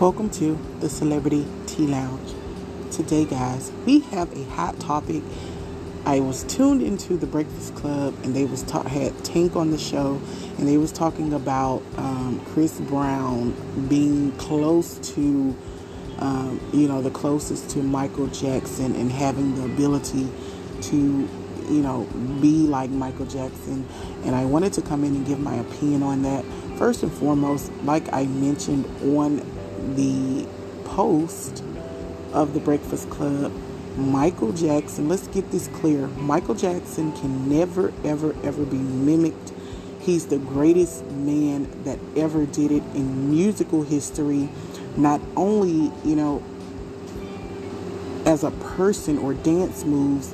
Welcome to the Celebrity Tea Lounge. Today, guys, we have a hot topic. I was tuned into the Breakfast Club, and they was ta- had Tank on the show, and they was talking about um, Chris Brown being close to, um, you know, the closest to Michael Jackson, and having the ability to, you know, be like Michael Jackson. And I wanted to come in and give my opinion on that. First and foremost, like I mentioned on the post of the Breakfast Club, Michael Jackson, let's get this clear. Michael Jackson can never, ever, ever be mimicked. He's the greatest man that ever did it in musical history. Not only, you know, as a person or dance moves,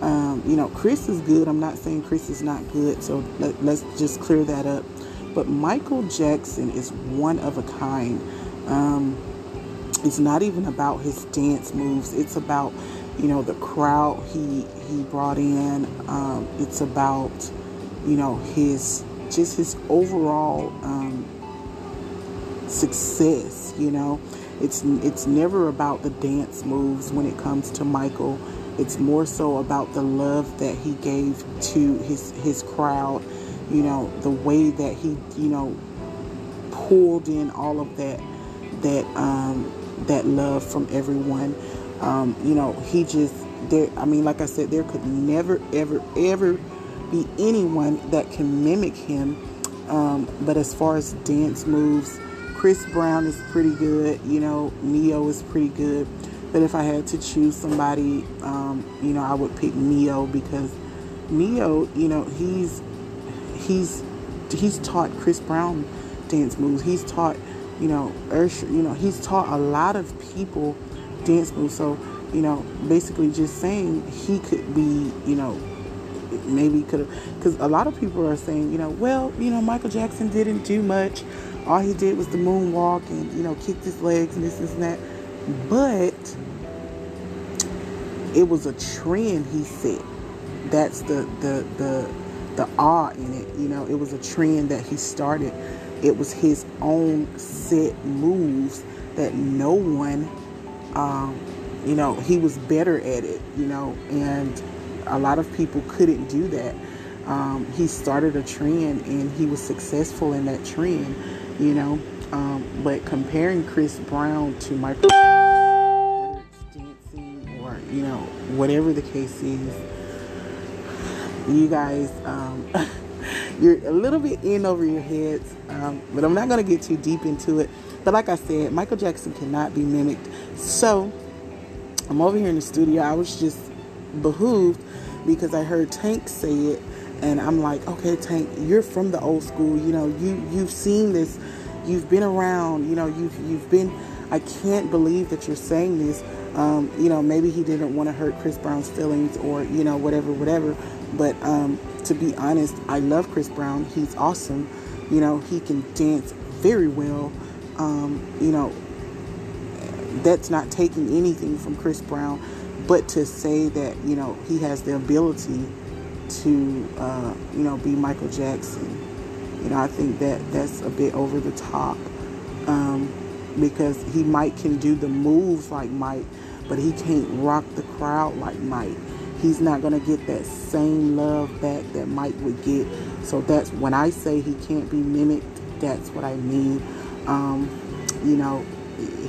um, you know, Chris is good. I'm not saying Chris is not good, so let, let's just clear that up. But Michael Jackson is one of a kind. Um, it's not even about his dance moves. It's about, you know, the crowd he he brought in. Um, it's about, you know, his just his overall um, success. You know, it's it's never about the dance moves when it comes to Michael. It's more so about the love that he gave to his his crowd. You know, the way that he you know pulled in all of that that um, that love from everyone. Um, you know, he just there. I mean, like I said, there could never, ever, ever be anyone that can mimic him. Um, but as far as dance moves, Chris Brown is pretty good. You know, Ne-Yo is pretty good. But if I had to choose somebody, um, you know, I would pick Ne-Yo because Ne-Yo, you know, he's he's he's taught Chris Brown dance moves. He's taught you know, you know, he's taught a lot of people dance moves. So, you know, basically just saying he could be, you know, maybe could have, because a lot of people are saying, you know, well, you know, Michael Jackson didn't do much. All he did was the moonwalk and, you know, kicked his legs and this, this and that. But it was a trend he set. That's the, the, the, the awe in it. You know, it was a trend that he started it was his own set moves that no one, um, you know, he was better at it, you know, and a lot of people couldn't do that. Um, he started a trend and he was successful in that trend, you know. Um, but comparing Chris Brown to Michael, whether it's dancing or you know whatever the case is, you guys. You're a little bit in over your heads, um, but I'm not going to get too deep into it. But like I said, Michael Jackson cannot be mimicked. So I'm over here in the studio. I was just behooved because I heard Tank say it, and I'm like, okay, Tank, you're from the old school. You know, you you've seen this, you've been around. You know, you've you've been. I can't believe that you're saying this. Um, you know, maybe he didn't want to hurt Chris Brown's feelings, or you know, whatever, whatever. But um, to be honest, I love Chris Brown. He's awesome. You know, he can dance very well. Um, you know, that's not taking anything from Chris Brown, but to say that, you know, he has the ability to, uh, you know, be Michael Jackson, you know, I think that that's a bit over the top um, because he might can do the moves like Mike, but he can't rock the crowd like Mike. He's not going to get that same love back that Mike would get. So that's when I say he can't be mimicked, that's what I mean. Um, you know,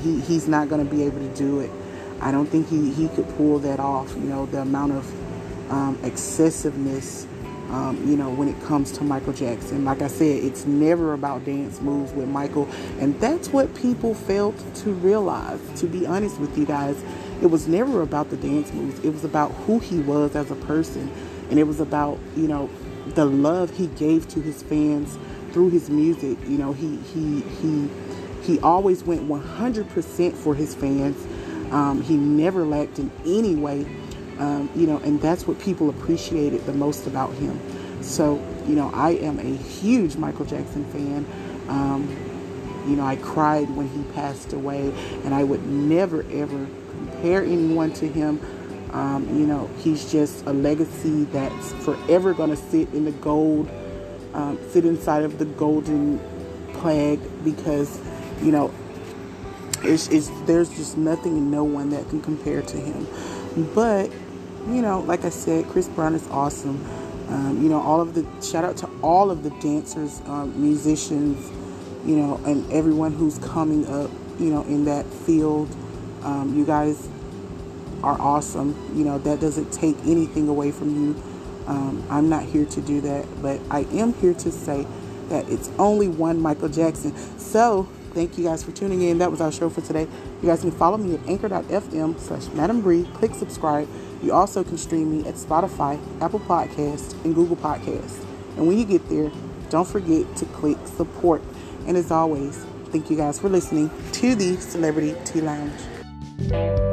he, he's not going to be able to do it. I don't think he, he could pull that off. You know, the amount of um, excessiveness, um, you know, when it comes to Michael Jackson. Like I said, it's never about dance moves with Michael. And that's what people failed to realize, to be honest with you guys. It was never about the dance moves, it was about who he was as a person. And it was about, you know, the love he gave to his fans through his music. You know, he, he, he, he always went 100% for his fans. Um, he never lacked in any way, um, you know, and that's what people appreciated the most about him. So, you know, I am a huge Michael Jackson fan. Um, you know, I cried when he passed away, and I would never ever compare anyone to him. Um, you know, he's just a legacy that's forever going to sit in the gold, um, sit inside of the golden plaque because, you know, it's, it's, there's just nothing and no one that can compare to him. But, you know, like I said, Chris Brown is awesome. Um, you know, all of the shout out to all of the dancers, um, musicians, you know, and everyone who's coming up, you know, in that field. Um, you guys are awesome. You know, that doesn't take anything away from you. Um, I'm not here to do that, but I am here to say that it's only one Michael Jackson. So, Thank you guys for tuning in. That was our show for today. You guys can follow me at anchor.fm slash Madam Bree. Click subscribe. You also can stream me at Spotify, Apple Podcast, and Google Podcast. And when you get there, don't forget to click support. And as always, thank you guys for listening to the Celebrity Tea Lounge thank you